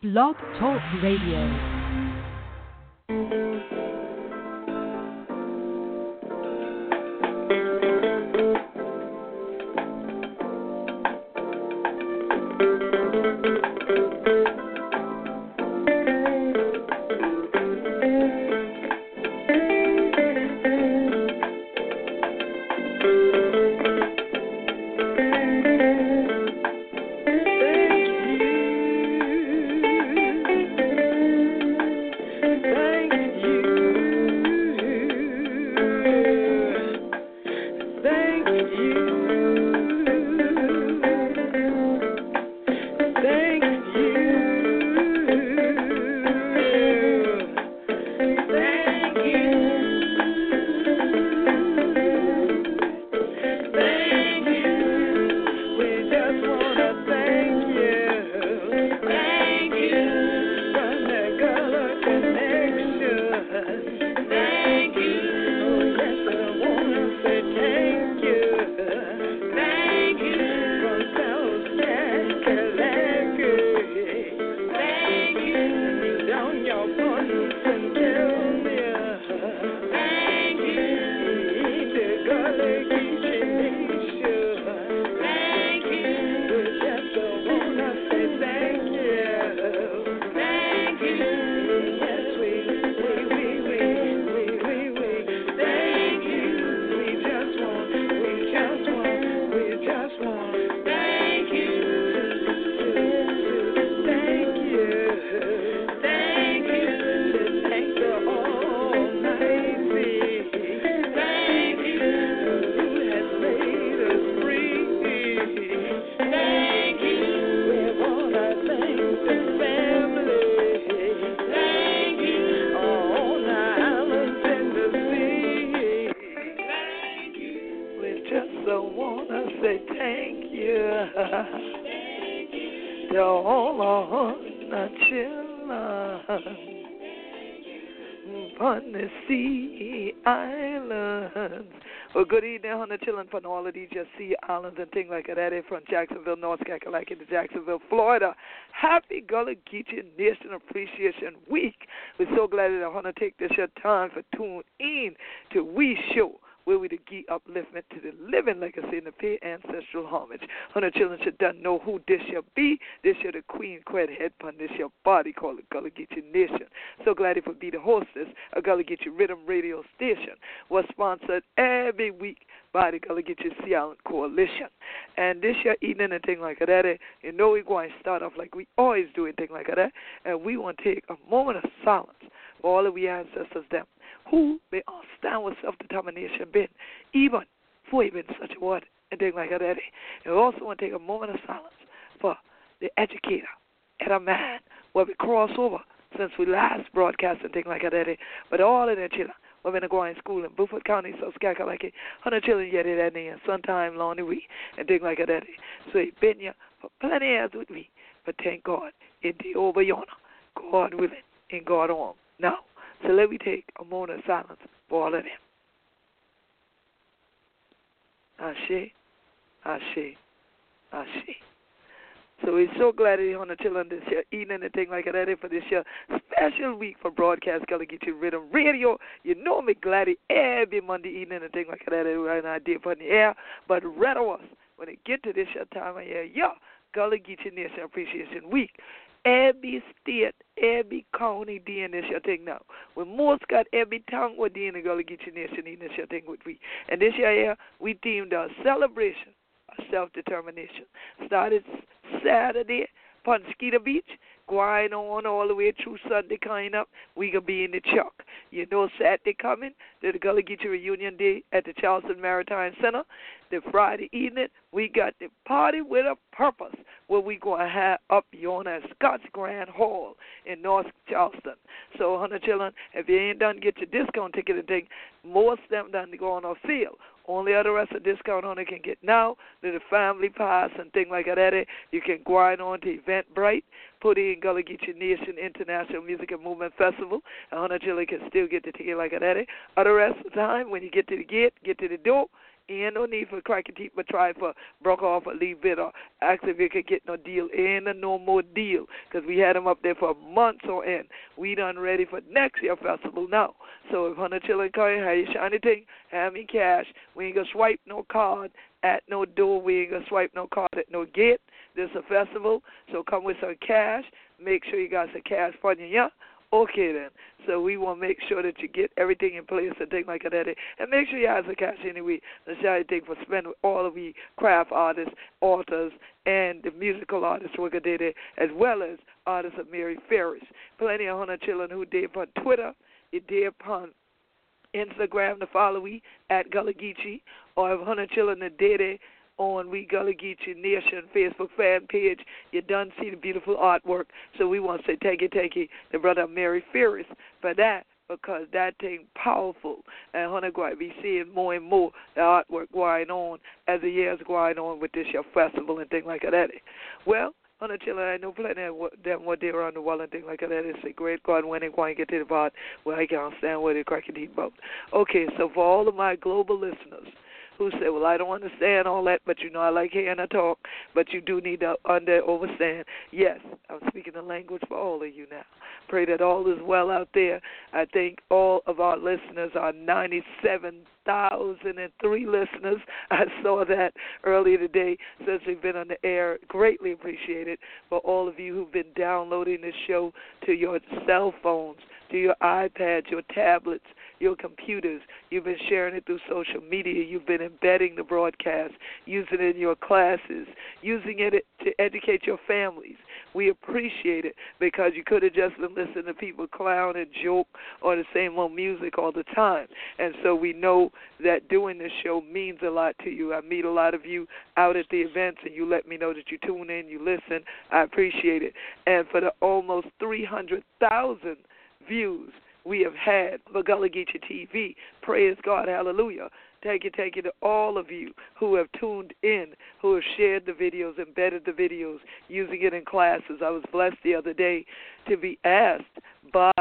Blog Talk Radio. From all of these just sea islands and things like that from Jacksonville, North Carolina to Jacksonville, Florida. Happy Gullah Geechee Nation Appreciation Week. We're so glad that to take this your time for tune in to We Show where we to give upliftment to the living legacy and to pay ancestral homage. Hundred children should done know who this shall be. This shall the queen quet head pun this your body called the Gullah Geechee Nation. So glad it be the hostess of Gullah Geechee Riddim Radio Station was sponsored every week by the Gullah Geechee Sea Island Coalition. And this year evening and thing like that, eh, you know we're going to start off like we always do and thing like that. And we want to take a moment of silence all of we ancestors them who all stand with self determination been, even for even such a word and things like that. And we also want to take a moment of silence for the educator and a man where we cross over since we last broadcast and things like that. But all of the children we're going to school in Beaufort County, South Carolina, like 100 children yet that and sometime along the way and things like that. So he been here for plenty years with me. But thank God, in the over yonder, God willing, in God arm. Now, so let me take a moment of silence for all of them. Ashe, Ashe, Ashe. So we're so glad you're on the children this year, eating and thing like that for this year special week for broadcast Gullah Geechee Riddim Radio. You know me glad every Monday evening and thing like that right now I did for the air. But rather us when it get to this year time of year, yeah, Gullah Geechee Nation Appreciation Week every state, every county this your thing now. When most got every town we're doing the Gullah Geechee Nation in your thing with we. And this year, we teamed a celebration of self determination. Started Saturday on Skeeter Beach going on all the way through Sunday kind up, we gonna be in the chuck. You know Saturday coming, the Gullah Geechee reunion day at the Charleston Maritime Center. The Friday evening, we got the party with a purpose where we gonna have up yonder at Scott's Grand Hall in North Charleston. So hundred children, if you ain't done get your discount ticket and take most of them done to go on a field. Only other rest of discount on it can get now. The family pass and thing like that. You can go on to Eventbrite, put in Gullah Geechee Nation International Music and Movement Festival. And Hunter Chili can still get the ticket like that. Other rest of the time, when you get to the gate, get to the door, Ain't no need for crack teeth, but try for broke off or leave it or ask if you could get no deal. Ain't no more deal because we had up there for months or end. We done ready for next year festival now. So if Hunter Chillin you, hey, shiny thing, have me cash. We ain't gonna swipe no card at no door. We ain't gonna swipe no card at no gate. This a festival, so come with some cash. Make sure you got some cash for you, yeah. Okay then. So we want to make sure that you get everything in place and things like that. And make sure you have the cash anyway. The shy thing for spending all of the craft artists, authors, and the musical artists who did it, as well as artists of Mary Ferris. Plenty of Hunter children who did on Twitter, it did upon Instagram to follow me at Gullah Geechee, or if Hunter children did it on We Gullah Geechee Nation Facebook fan page. You done see the beautiful artwork. So we want to say thank you, thank you to Brother Mary Ferris for that because that thing powerful and Hunter going to be seeing more and more the artwork going on as the years going on with this year festival and thing like that. Well, Hunter Chiller, I know plenty of them what they around the wall and things like that. It's a great God when they going to get to the part where I can't stand where they cracking deep boat. Okay, so for all of my global listeners, who say, Well, I don't understand all that, but you know, I like hearing her talk, but you do need to under understand. Yes, I'm speaking the language for all of you now. Pray that all is well out there. I think all of our listeners are 97,003 listeners. I saw that earlier today since we've been on the air. Greatly appreciated for all of you who've been downloading this show to your cell phones, to your iPads, your tablets, your computers. You've been sharing it through social media. You've been embedding the broadcast, using it in your classes, using it to educate your families. We appreciate it because you could have just been listening to people clown and joke or the same old music all the time. And so we know that doing this show means a lot to you. I meet a lot of you out at the events and you let me know that you tune in, you listen. I appreciate it. And for the almost 300,000 views we have had for Gullah Geechee TV. Praise God, hallelujah. Thank you, thank you to all of you who have tuned in, who have shared the videos, embedded the videos, using it in classes. I was blessed the other day to be asked by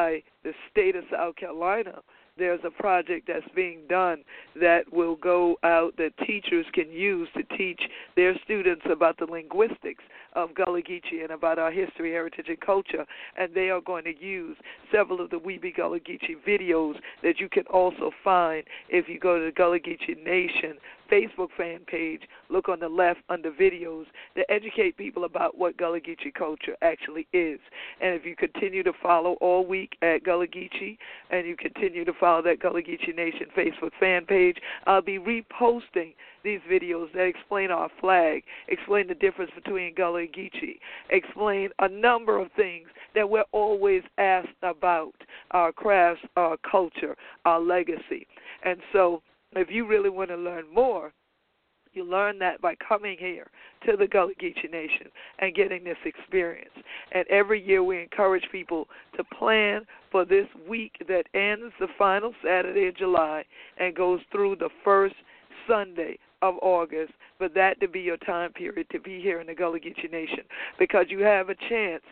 the state of South Carolina there's a project that's being done that will go out that teachers can use to teach their students about the linguistics of Gullah Geechee and about our history, heritage, and culture. And they are going to use several of the Weebie Gullah Geechee videos that you can also find if you go to the Gullah Geechee Nation Facebook fan page, look on the left under videos to educate people about what Gullah Geechee culture actually is. And if you continue to follow all week at Gullah Geechee and you continue to follow that Gullah Geechee Nation Facebook fan page, I'll be reposting these videos that explain our flag, explain the difference between Gullah and Geechee, explain a number of things that we're always asked about our crafts, our culture, our legacy. And so if you really want to learn more, you learn that by coming here to the Gullah Geechee Nation and getting this experience. And every year we encourage people to plan for this week that ends the final Saturday of July and goes through the first Sunday of August, for that to be your time period to be here in the Gullah Geechee Nation because you have a chance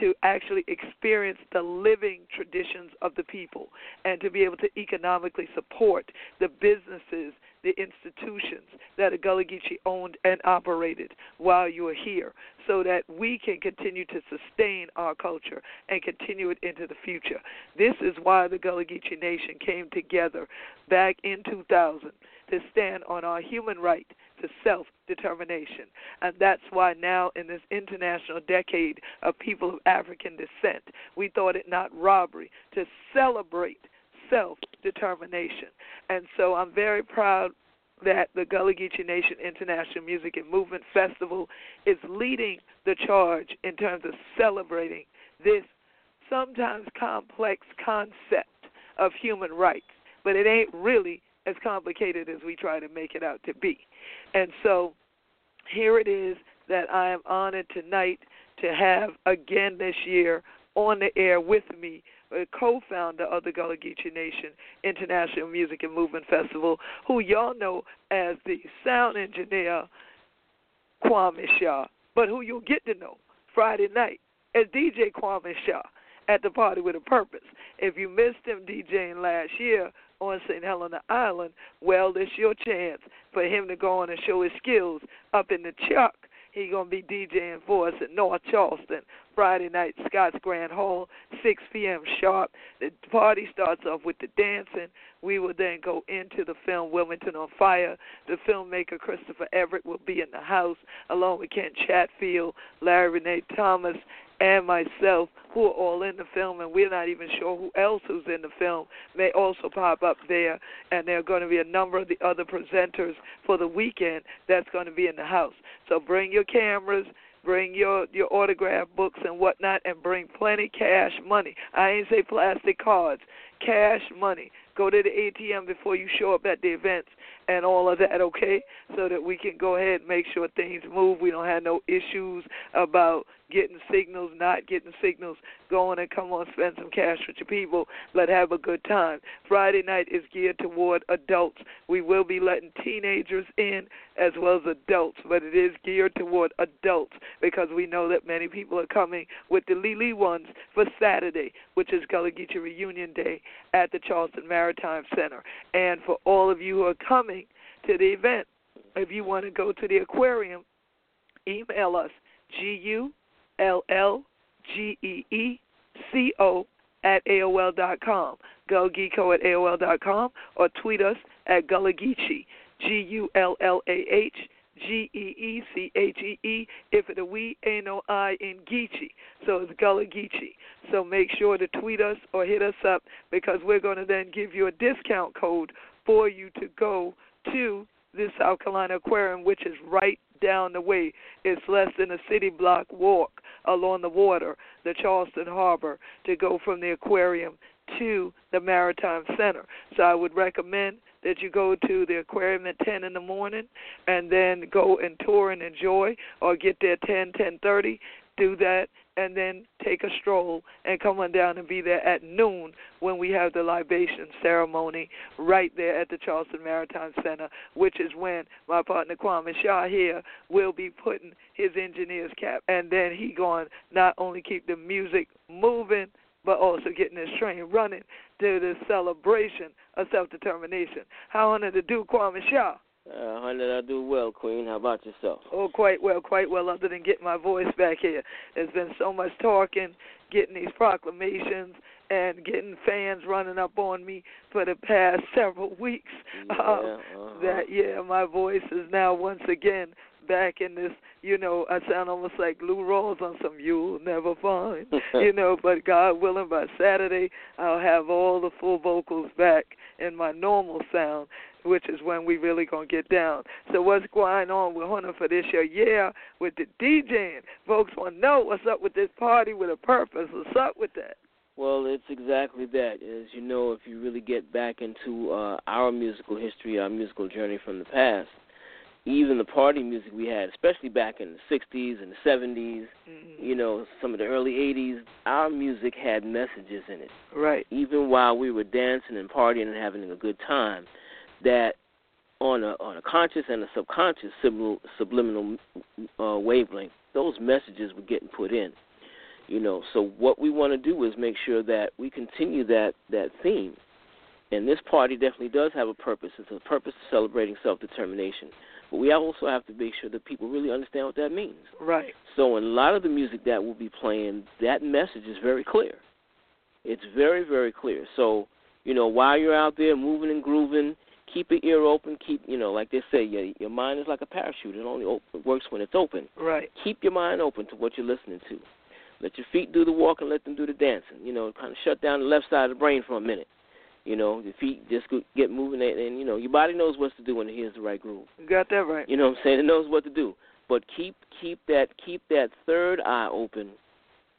to actually experience the living traditions of the people and to be able to economically support the businesses, the institutions that a Gullah Geechee owned and operated while you are here so that we can continue to sustain our culture and continue it into the future. This is why the Gullah Geechee Nation came together back in 2000 to stand on our human right to self determination. And that's why now, in this international decade of people of African descent, we thought it not robbery to celebrate self determination. And so I'm very proud that the Gullah Geechee Nation International Music and Movement Festival is leading the charge in terms of celebrating this sometimes complex concept of human rights, but it ain't really as complicated as we try to make it out to be. And so here it is that I am honored tonight to have again this year on the air with me a co-founder of the Gullah Geechee Nation International Music and Movement Festival, who y'all know as the sound engineer Kwame Sha, but who you'll get to know Friday night as DJ Kwame Sha at the Party with a Purpose. If you missed him DJing last year, on St. Helena Island, well, it's your chance for him to go on and show his skills up in the Chuck. He gonna be DJing for us at North Charleston Friday night, Scott's Grand Hall, 6 p.m. sharp. The party starts off with the dancing. We will then go into the film Wilmington on Fire. The filmmaker Christopher Everett will be in the house, along with Ken Chatfield, Larry Reni Thomas, and myself, who are all in the film, and we're not even sure who else who's in the film may also pop up there. And there are going to be a number of the other presenters for the weekend that's going to be in the house. So bring your cameras bring your your autograph books and whatnot and bring plenty cash money i ain't say plastic cards cash money go to the atm before you show up at the events and all of that okay so that we can go ahead and make sure things move we don't have no issues about getting signals, not getting signals, going and come on, spend some cash with your people. Let have a good time. Friday night is geared toward adults. We will be letting teenagers in as well as adults, but it is geared toward adults because we know that many people are coming with the Lily ones for Saturday, which is Gullah Geechee Reunion Day at the Charleston Maritime Center. And for all of you who are coming to the event, if you want to go to the aquarium, email us gu L L G E E C O at AOL dot com. Gullah at AOL dot com or tweet us at Gullah Geechee. G U L L A H G E E C H E E. If it a we, ain't no I in Geechee. So it's Gullah. So make sure to tweet us or hit us up because we're going to then give you a discount code for you to go to this South Carolina Aquarium, which is right down the way. It's less than a city block walk along the water, the Charleston Harbor, to go from the aquarium to the Maritime Center. So I would recommend that you go to the aquarium at 10 in the morning and then go and tour and enjoy or get there 10, 10:30, do that and then take a stroll and come on down and be there at noon when we have the libation ceremony right there at the Charleston Maritime Center, which is when my partner Kwame Sha here will be putting his engineer's cap, and then he going not only keep the music moving but also getting his train running to the celebration of self-determination. How honored to do Kwame Sha. Uh, honey, I do well, Queen. How about yourself? Oh, quite well, quite well. Other than getting my voice back here, there's been so much talking, getting these proclamations, and getting fans running up on me for the past several weeks. Yeah, um, uh-huh. That yeah, my voice is now once again back in this. You know, I sound almost like Lou Rawls on some "You'll Never Find." you know, but God willing, by Saturday I'll have all the full vocals back in my normal sound which is when we really gonna get down. So what's going on with Hunter for this year? Yeah, with the DJing. Folks want to know what's up with this party with a purpose. What's up with that? Well, it's exactly that. As you know, if you really get back into uh, our musical history, our musical journey from the past, even the party music we had, especially back in the 60s and the 70s, mm-hmm. you know, some of the early 80s, our music had messages in it. Right. Even while we were dancing and partying and having a good time, that on a on a conscious and a subconscious subliminal uh, wavelength, those messages were getting put in. You know, so what we want to do is make sure that we continue that that theme. And this party definitely does have a purpose. It's a purpose of celebrating self determination. But we also have to make sure that people really understand what that means. Right. So in a lot of the music that we'll be playing, that message is very clear. It's very, very clear. So, you know, while you're out there moving and grooving, keep your ear open. Keep you know, like they say, your your mind is like a parachute. It only open, works when it's open. Right. Keep your mind open to what you're listening to. Let your feet do the walking. Let them do the dancing. You know, kind of shut down the left side of the brain for a minute. You know, your feet just get moving, and, and you know, your body knows what to do when it hears the right groove. You got that right. You know what I'm saying? It knows what to do. But keep keep that keep that third eye open.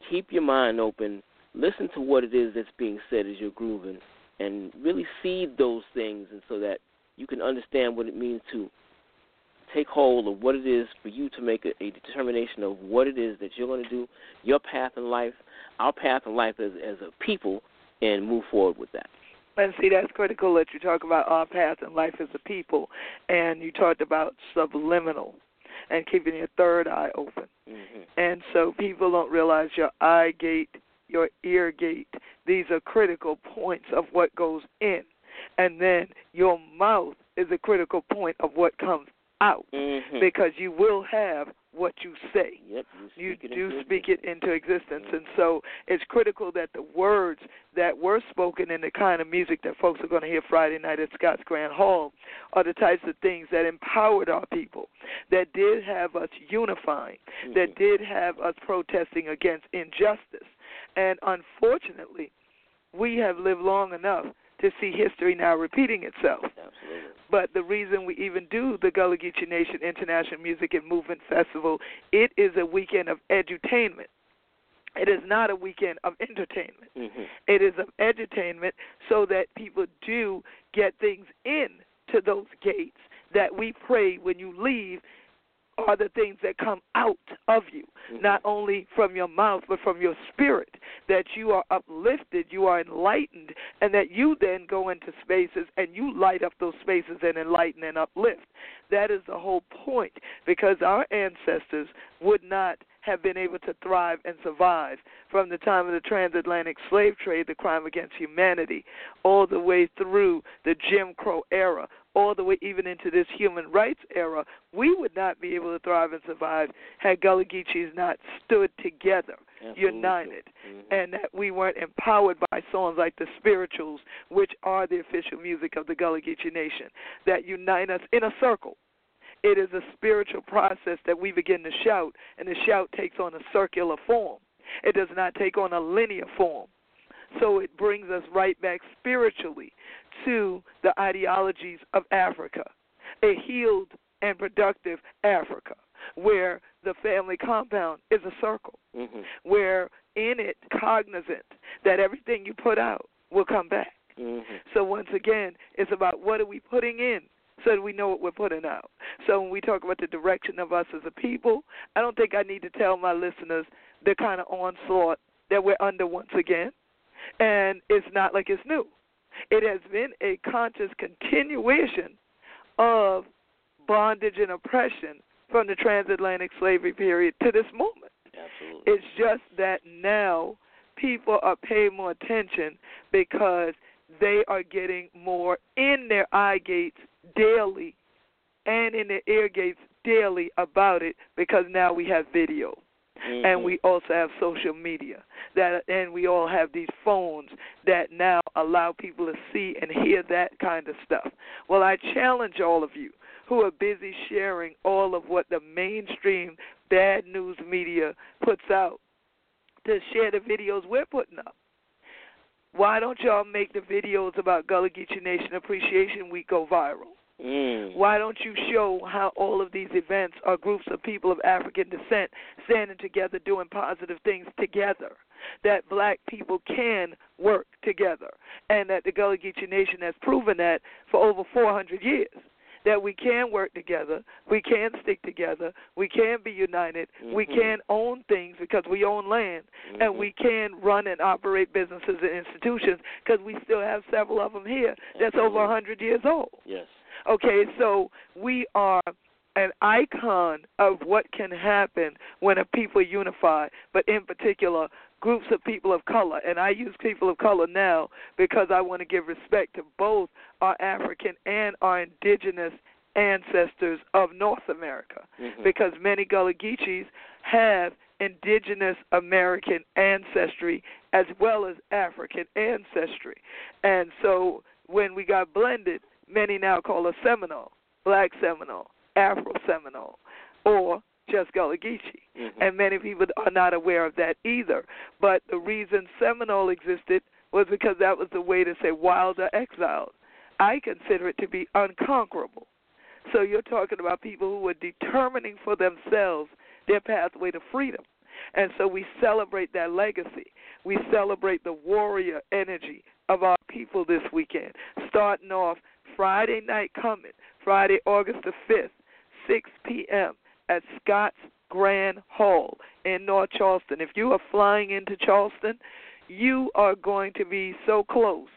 Keep your mind open. Listen to what it is that's being said as you're grooving and really seed those things, and so that you can understand what it means to take hold of what it is for you to make a, a determination of what it is that you're going to do, your path in life, our path in life as as a people, and move forward with that. And see, that's critical that you talk about our path in life as a people, and you talked about subliminal and keeping your third eye open. Mm-hmm. And so people don't realize your eye gate, your ear gate. These are critical points of what goes in. and then your mouth is a critical point of what comes out Mm-hmm. because you will have what you say. Yep. You it do speak it into existence, and so it's critical that the words that were spoken and the kind of music that folks are going to hear Friday night at Scott's Grand Hall are the types of things that empowered our people, that did have us unifying, Mhm. that did have us protesting against injustice. And unfortunately, we have lived long enough to see history now repeating itself. Absolutely. But the reason we even do the Gullah Geechee Nation International Music and Movement Festival, it is a weekend of edutainment. It is not a weekend of entertainment. Mm-hmm. It is of edutainment so that people do get things in to those gates that we pray when you leave are the things that come out of you, Mhm. not only from your mouth, but from your spirit, that you are uplifted, you are enlightened, and that you then go into spaces and you light up those spaces and enlighten and uplift. That is the whole point, because our ancestors would not have been able to thrive and survive from the time of the transatlantic slave trade, the crime against humanity, all the way through the Jim Crow era, all the way even into this human rights era, we would not be able to thrive and survive had Gullah Geechees not stood together, Absolutely. united, Mhm. and that we weren't empowered by songs like the spirituals, which are the official music of the Gullah Geechee Nation, that unite us in a circle. It is a spiritual process that we begin to shout, and the shout takes on a circular form. It does not take on a linear form. So it brings us right back spiritually to the ideologies of Africa, a healed and productive Africa, where the family compound is a circle Mhm. where in it cognizant that everything you put out will come back. Mhm. So once again, it's about what are we putting in so that we know what we're putting out. So when we talk about the direction of us as a people, I don't think I need to tell my listeners the kind of onslaught that we're under once again. And it's not like it's new. It has been a conscious continuation of bondage and oppression from the transatlantic slavery period to this moment. Absolutely. It's just that now people are paying more attention because they are getting more in their eye gates daily and in their ear gates daily about it because now we have video and Mhm. we also have social media that and we all have these phones that now allow people to see and hear that kind of stuff. Well, I challenge all of you who are busy sharing all of what the mainstream bad news media puts out to share the videos we're putting up. Why don't y'all make the videos about Gullah Geechee Nation Appreciation Week go viral? Mm. Why don't you show how all of these events are groups of people of African descent standing together doing positive things together? That black people can work together, and that the Gullah Geechee Nation has proven that for over 400 years. That we can work together, we can stick together, we can be united, we Mhm. can own things because we own land, and Mhm. we can run and operate businesses and institutions because we still have several of them here that's over a 100 years old. Yes. Okay, so we are an icon of what can happen when a people unify, but in particular, groups of people of color. And I use people of color now because I want to give respect to both our African and our indigenous ancestors of North America Mhm. because many Gullah Geechees have indigenous American ancestry as well as African ancestry. And so when we got blended, many now call a Seminole, Black Seminole, Afro Seminole, or just Gullah Geechee. Mhm. And many people are not aware of that either. But the reason Seminole existed was because that was the way to say wild or exiled. I consider it to be unconquerable. So you're talking about people who were determining for themselves their pathway to freedom. And so we celebrate that legacy. We celebrate the warrior energy of our people this weekend, starting off Friday night coming, Friday, August the 5th, 6 p.m. at Scott's Grand Hall in North Charleston. If you are flying into Charleston, you are going to be so close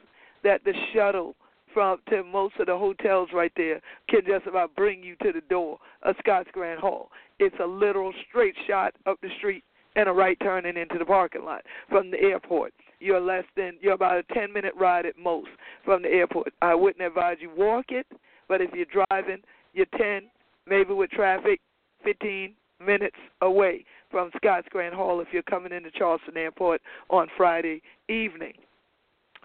that the shuttle from to most of the hotels right there can just about bring you to the door of Scott's Grand Hall. It's a literal straight shot up the street and a right turning into the parking lot from the airport. You're less than you're about a ten minute ride at most from the airport. I wouldn't advise you walk it, but if you're driving, you're 10, maybe with traffic, 15 minutes away from Scotts Grand Hall if you're coming into Charleston Airport on Friday evening.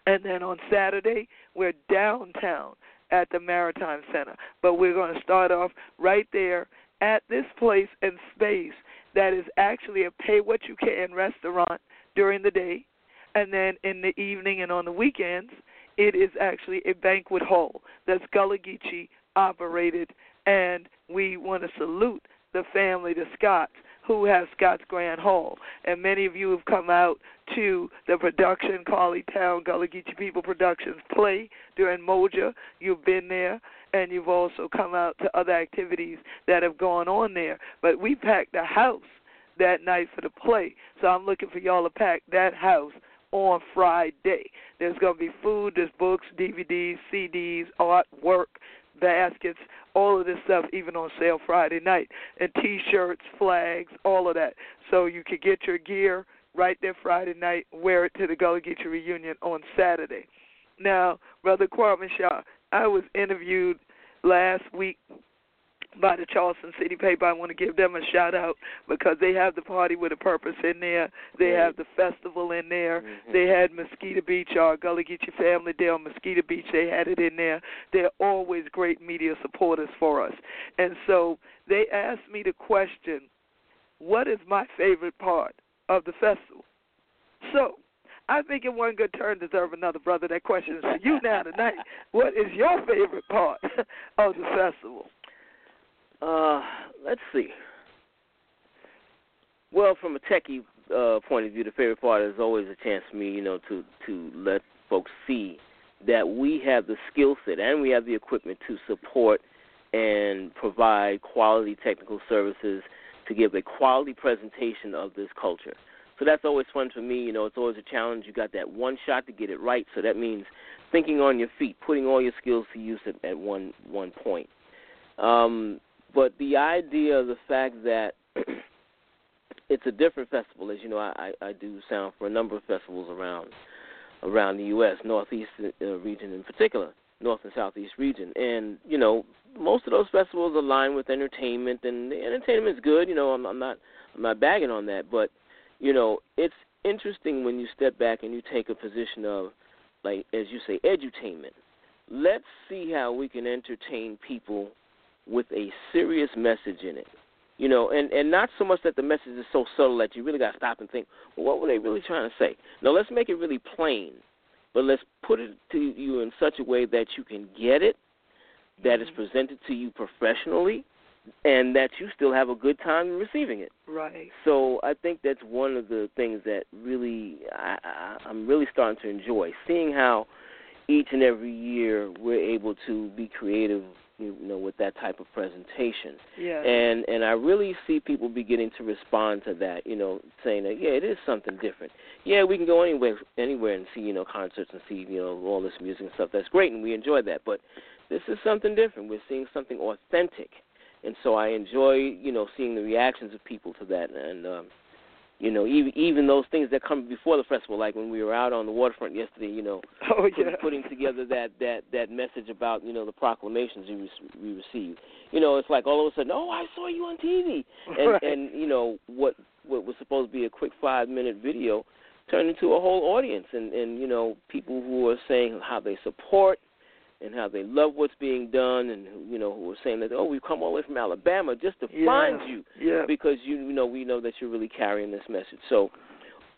And then on Saturday, we're downtown at the Maritime Center. But we're going to start off right there at this place and space that is actually a pay what you can restaurant during the day. And then in the evening and on the weekends, it is actually a banquet hall that's Gullah Geechee operated. And we want to salute the family, the Scotts, who have Scotts Grand Hall. And many of you have come out to the production, Carly Town, Gullah Geechee People Productions play during Moja. You've been there, and you've also come out to other activities that have gone on there. But we packed the house that night for the play. So I'm looking for y'all to pack that house on Friday. There's going to be food, there's books, DVDs, CDs, artwork, baskets, all of this stuff even on sale Friday night, and T-shirts, flags, all of that. So you can get your gear right there Friday night, wear it to the Gullah Geechee reunion on Saturday. Now, Brother Kwame Sha, I was interviewed last week by the Charleston City paper. I want to give them a shout out because they have the party with a purpose in there. They have the festival in there. Mm-hmm. They had Mosquito Beach, our Gullah Geechee Family Day on Mosquito Beach. They had it in there. They're always great media supporters for us. And so they asked me the question, what is my favorite part of the festival? So I think in one good turn deserve another brother. That question is for you now tonight. What is your favorite part of the festival? Uh, let's see. Well, from a techie uh, point of view, the favorite part is always a chance for me, you know, to to let folks see that we have the skill set and we have the equipment to support and provide quality technical services to give a quality presentation of this culture. So that's always fun for me. You know, it's always a challenge. You got that one shot to get it right. So that means thinking on your feet, putting all your skills to use at, at one one point. Um, but the idea of the fact that it's a different festival, as you know, I, I do sound for a number of festivals around around the U.S. Northeast uh, region in particular, North and Southeast region, and you know most of those festivals align with entertainment, and the entertainment is good. You know, I'm, I'm not I'm not bagging on that, but you know it's interesting when you step back and you take a position of like as you say edutainment. Let's see how we can entertain people with a serious message in it. You know, and and not so much that the message is so subtle that you really got to stop and think, well, what were they really trying to say? No, let's make it really plain, but let's put it to you in such a way that you can get it, that is mm-hmm. presented to you professionally, and that you still have a good time receiving it. Right. So I think that's one of the things that really I, I, I'm really starting to enjoy, seeing how each and every year we're able to be creative you know with that type of presentation. Yeah. and and I really see people beginning to respond to that you know saying that yeah it is something different. Yeah we can go anywhere anywhere and see you know concerts and see you know all this music and stuff. That's great and we enjoy that. But this is something different. We're seeing something authentic. And so I enjoy you know seeing the reactions of people to that. And um you know, even even those things that come before the festival, like when we were out on the waterfront yesterday, you know, oh yeah. putting together that that that message about you know the proclamations we re- we received. You know, it's like all of a sudden, oh, I saw you on TV, and right. and you know what what was supposed to be a quick five minute video turned into a whole audience, and and you know people who are saying how they support and how they love what's being done, and you know who are saying that oh we've come all the way from Alabama just to yeah. find you Yeah. because you, you know we know that you're really carrying this message. So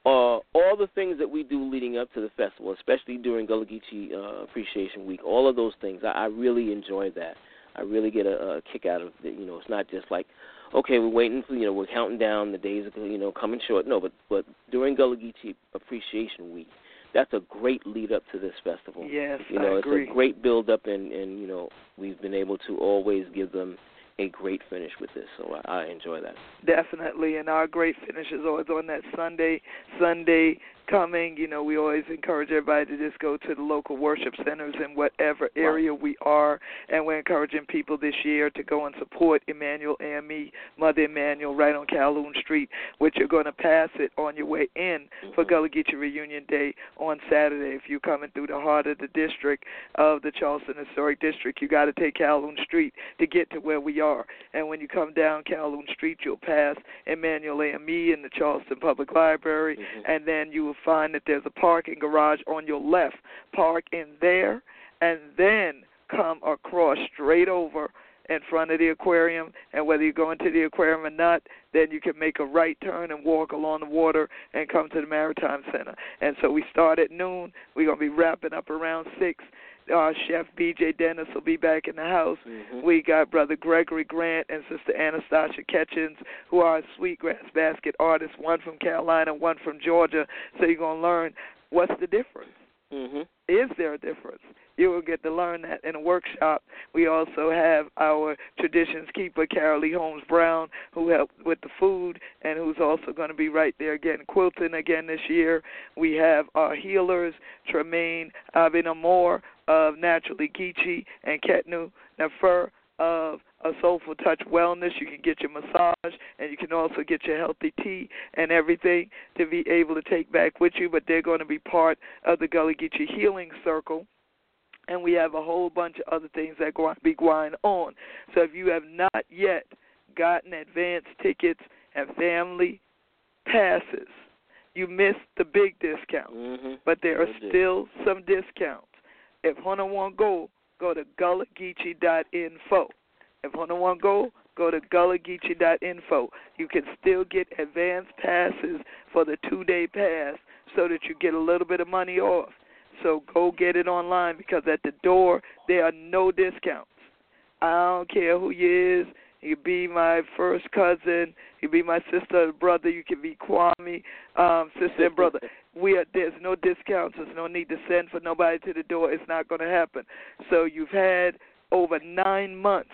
uh, all the things that we do leading up to the festival, especially during Gullah Geechee uh, Appreciation Week, all of those things, I, I really enjoy that. I really get a, a kick out of it. You know, it's not just like, okay, we're waiting for you know we're counting down the days are you know coming short. No, but but during Gullah Geechee Appreciation Week, that's a great lead up to this festival. Yes, You know, I it's agree. a great build up, and and you know we've been able to always give them a great finish with this. So I, I enjoy that. Definitely, and our great finish is always on that Sunday, Sunday coming, you know, we always encourage everybody to just go to the local worship centers in whatever area we are, and we're encouraging people this year to go and support Emanuel AME, Mother Emanuel, right on Calhoun Street, which you're going to pass it on your way in for Mhm. Gullah Geechee Reunion Day on Saturday. If you're coming through the heart of the district of the Charleston Historic District, you got to take Calhoun Street to get to where we are. And when you come down Calhoun Street, you'll pass Emanuel AME in the Charleston Public Library, Mhm. and then you will find that there's a parking garage on your left. Park in there, and then come across straight over in front of the aquarium. And whether you go into the aquarium or not, then you can make a right turn and walk along the water and come to the Maritime Center. And so we start at noon. We're going to be wrapping up around 6. Uh, Chef BJ Dennis will be back in the house. Mhm. We got Brother Gregory Grant and Sister Anastasia Ketchins, who are sweetgrass basket artists, one from Carolina, one from Georgia. So you're going to learn what's the difference. Mhm. Is there a difference? You will get to learn that in a workshop. We also have our traditions keeper, Carol Lee Holmes Brown, who helped with the food and who's also going to be right there again, quilting again this year. We have our healers, Tremaine Abinamore of Naturally Geechee and Ketnu Nefer of a Soulful Touch Wellness. You can get your massage and you can also get your healthy tea and everything to be able to take back with you. But they're going to be part of the Gullah Geechee Healing Circle. And we have a whole bunch of other things that to be going on. So if you have not yet gotten advance tickets and family passes, you missed the big discount. Mhm. But there are still some discounts. If Hunter want go, go to gullahgeechee.info. If Hunter want to go, go to gullahgeechee.info. You can still get advance passes for the two-day pass so that you get a little bit of money off. So go get it online because at the door there are no discounts. I don't care who you is. You be my first cousin. You be my sister or brother. You can be Kwame, um, sister and brother. We are there's no discounts. There's no need to send for nobody to the door. It's not going to happen. So you've had over nine months.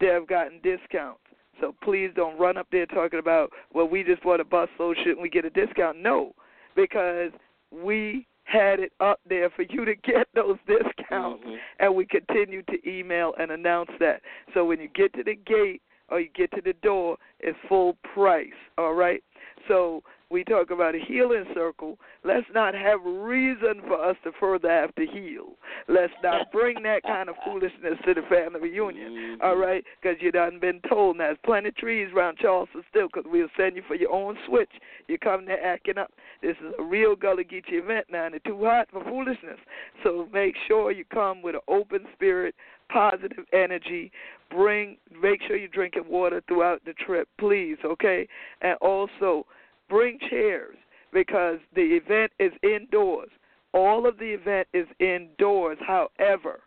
They have gotten discounts. So please don't run up there talking about well we just bought a busload. Shouldn't we get a discount? No, because we had it up there for you to get those discounts Mhm. and we continue to email and announce that. So when you get to the gate or you get to the door, it's full price. All right. So we talk about a healing circle. Let's not have reason for us to further have to heal. Let's not bring that kind of foolishness to the family reunion. Mhm. All right, because you done been told. Now, there's plenty of trees around Charleston still, because we'll send you for your own switch. You come there acting up. This is a real Gullah Geechee event now, and it's too hot for foolishness. So make sure you come with an open spirit, positive energy. Bring, make sure you're drinking water throughout the trip, please. Okay, and also bring chairs because the event is indoors. All of the event is indoors. However,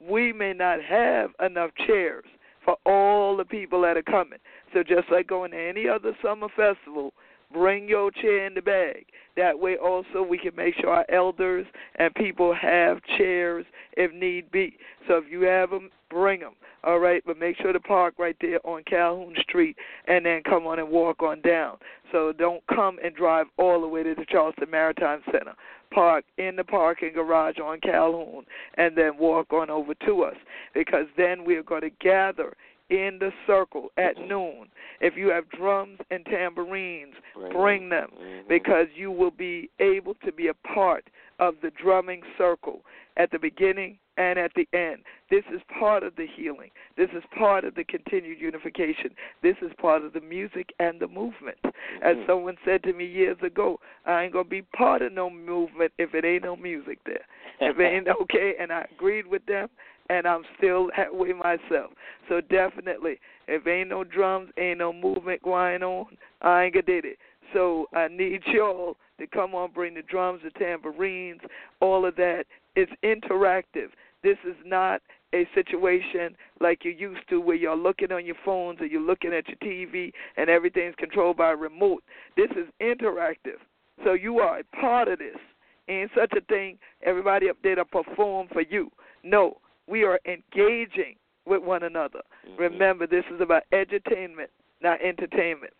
we may not have enough chairs for all the people that are coming. So just like going to any other summer festival, bring your chair in the bag. That way also we can make sure our elders and people have chairs if need be. So if you have them, bring them. All right, but make sure to park right there on Calhoun Street and then come on and walk on down. So don't come and drive all the way to the Charleston Maritime Center. Park in the parking garage on Calhoun and then walk on over to us because then we are going to gather in the circle at noon. If you have drums and tambourines, bring them Mhm. because you will be able to be a part of the drumming circle at the beginning and at the end. This is part of the healing. This is part of the continued unification. This is part of the music and the movement. As Mhm. someone said to me years ago, I ain't going to be part of no movement if it ain't no music there. If it ain't okay, and I agreed with them, and I'm still that way myself. So definitely, if ain't no drums, ain't no movement going on, I ain't gonna did it. So I need y'all to come on, bring the drums, the tambourines, all of that. It's interactive. This is not a situation like you used to where you're looking on your phones or you're looking at your TV and everything's controlled by a remote. This is interactive. So you are a part of this. Ain't such a thing, everybody up there to perform for you. No, we are engaging with one another. Mhm. Remember, this is about edutainment, not entertainment.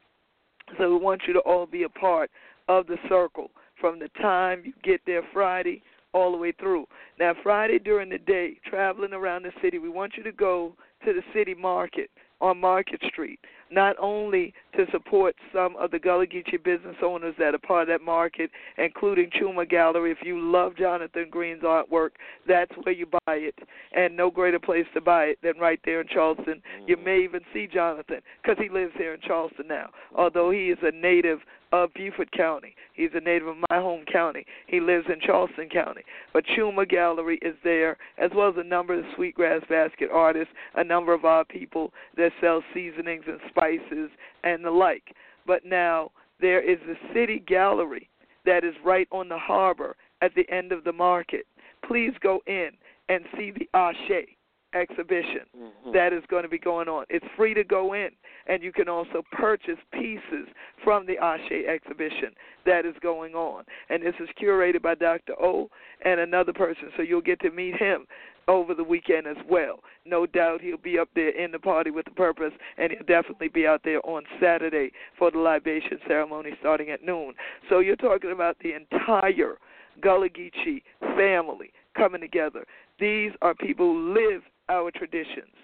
So we want you to all be a part of the circle. from the time you get there Friday all the way through. Now, Friday during the day, traveling around the city, we want you to go to the city market on Market Street, not only to support some of the Gullah Geechee business owners that are part of that market, including Chuma Gallery. If you love Jonathan Green's artwork, that's where you buy it, and no greater place to buy it than right there in Charleston. You mm-hmm. may even see Jonathan because he lives here in Charleston now, although he is a native of Beaufort County. He's a native of my home county. He lives in Charleston County. But Chuma Gallery is there, as well as a number of Sweetgrass Basket artists, a number of our people that sell seasonings and spices and the like. But now there is the City Gallery that is right on the harbor at the end of the market. Please go in and see the Ashe exhibition Mm-hmm. that is going to be going on. It's free to go in, and you can also purchase pieces from the Ashe exhibition that is going on. And this is curated by Dr. O and another person, so you'll get to meet him over the weekend as well. No doubt he'll be up there in the party with the purpose, and he'll definitely be out there on Saturday for the libation ceremony starting at noon. So you're talking about the entire Gullah Geechee family coming together. These are people who live our traditions,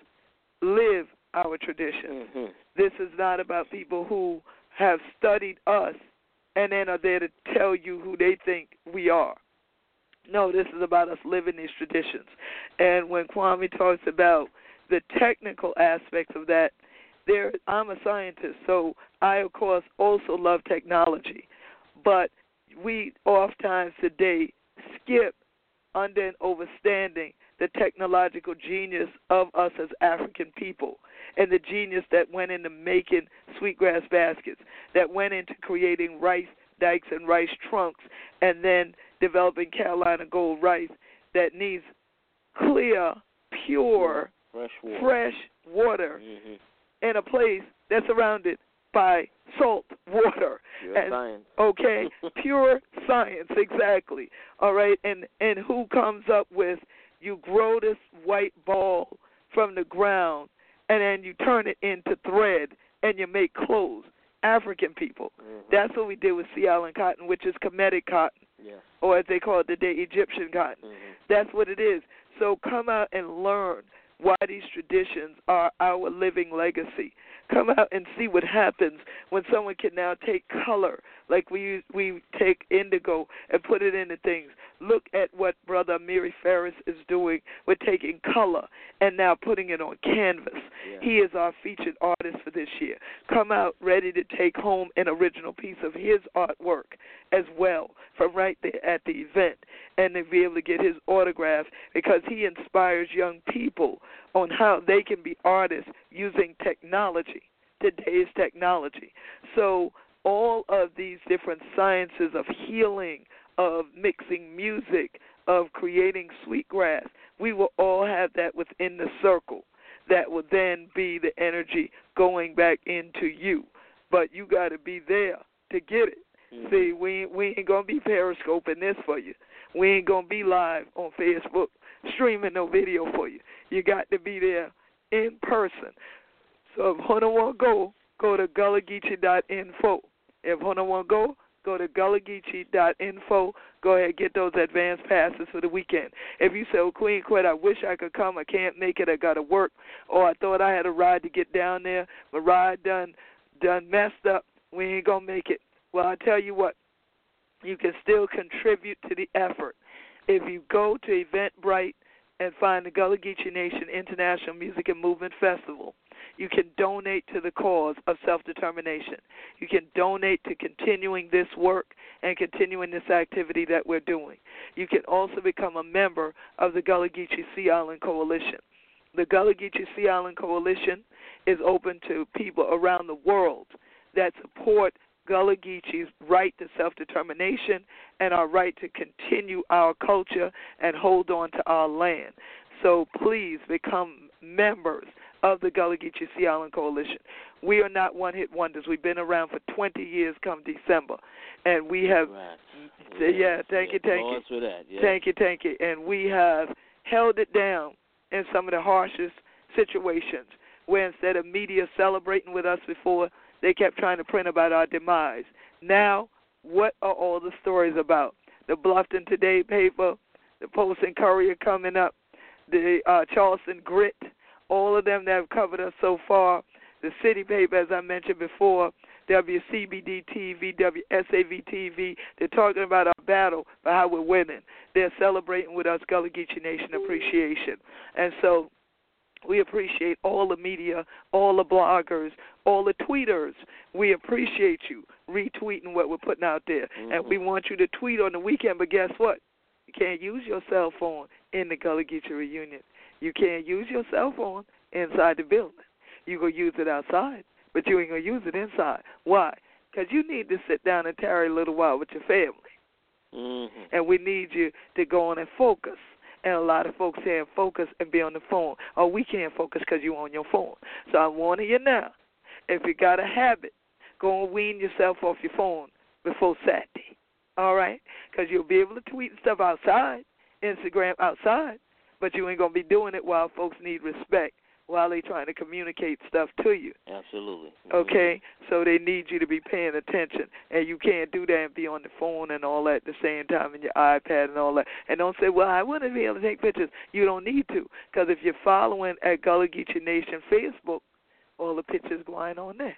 live our traditions. hmm This is not about people who have studied us and then are there to tell you who they think we are. No, this is about us living these traditions. And when Kwame talks about the technical aspects of that, there I'm a scientist, so I of course also love technology. But we oftentimes today skip under and overstanding the technological genius of us as African people and the genius that went into making sweetgrass baskets, that went into creating rice dikes and rice trunks, and then developing Carolina gold rice that needs clear, pure, Fresh water. fresh water hmm in a place that's surrounded by salt water. Pure And- science. Okay, pure science, exactly. All right, and and who comes up with you grow this white ball from the ground and then you turn it into thread and you make clothes. African people. Mhm. That's what we did with Sea Island cotton, which is Kemetic cotton, Yes. or as they call it today, Egyptian cotton. hmm That's what it is. So come out and learn why these traditions are our living legacy. Come out and see what happens when someone can now take color, like we use, we take indigo and put it into things. Look at what Brother Miri Ferris is doing with taking color and now putting it on canvas. Yeah. He is our featured artist for this year. Come out ready to take home an original piece of his artwork as well from right there at the event and to be able to get his autograph because he inspires young people on how they can be artists using technology, today's technology. So all of these different sciences of healing, of mixing music, of creating sweetgrass, we will all have that within the circle that will then be the energy going back into you. But you got to be there to get it. Mhm. See, we ain't- we ain't gonna be periscoping this for you. We ain't gonna be live on Facebook streaming no video for you. You got to be there in person. So if Hunter want to go, go to gullahgeechee.info. If Hunter want to go, go to gullahgeechee.info. Go ahead get those advance passes for the weekend. If you say, oh, Queen Quet, I wish I could come. I can't make it. I got to work. Or I thought I had a ride to get down there. My ride done done messed up. We ain't going to make it. Well, I tell you what, you can still contribute to the effort. If you go to Eventbrite and find the Gullah Geechee Nation International Music and Movement Festival, you can donate to the cause of self determination. You can donate to continuing this work and continuing this activity that we're doing. You can also become a member of the Gullah Geechee Sea Island Coalition. The Gullah Geechee Sea Island Coalition is open to people around the world that support Gullah Geechee's right to self determination and our right to continue our culture and hold on to our land. So please become members of the Gullah Geechee Sea Island Coalition. We are not one hit wonders. We've been around for 20 years come December. And we have, Right. yeah, thank you, thank you. That. Yeah. Thank you, thank you. And we have held it down in some of the harshest situations where instead of media celebrating with us before, they kept trying to print about our demise. Now what are all the stories about? The Bluffton Today paper, the Post and Courier coming up, the uh, Charleston Grit, all of them that have covered us so far. The City paper, as I mentioned before, WCBD TV, WSAV TV. They're talking about our battle, but how we're winning. They're celebrating with us Gullah Geechee Nation appreciation. And so we appreciate all the media, all the bloggers, all the tweeters. We appreciate you retweeting what we're putting out there. Mm-hmm. And we want you to tweet on the weekend, but guess what? You can't use your cell phone in the Gullah Geechee reunion. You can't use your cell phone inside the building. You go use it outside, but you ain't gonna use it inside. Why? Because you need to sit down and tarry a little while with your family, Mm-hmm. and we need you to go on and focus. And a lot of folks saying focus and be on the phone. Oh, we can't focus because you're on your phone. So I'm warning you now. If you got a habit, go and wean yourself off your phone before Saturday. All right? Because you'll be able to tweet and stuff outside, Instagram outside, but you ain't going to be doing it while folks need respect, while they trying to communicate stuff to you. Absolutely. Okay, so they need you to be paying attention, and you can't do that and be on the phone and all that at the same time, and your iPad and all that. And don't say, "Well, I wouldn't be able to take pictures." You don't need to, because if you're following at Gullah Geechee Nation Facebook, all the pictures going on there.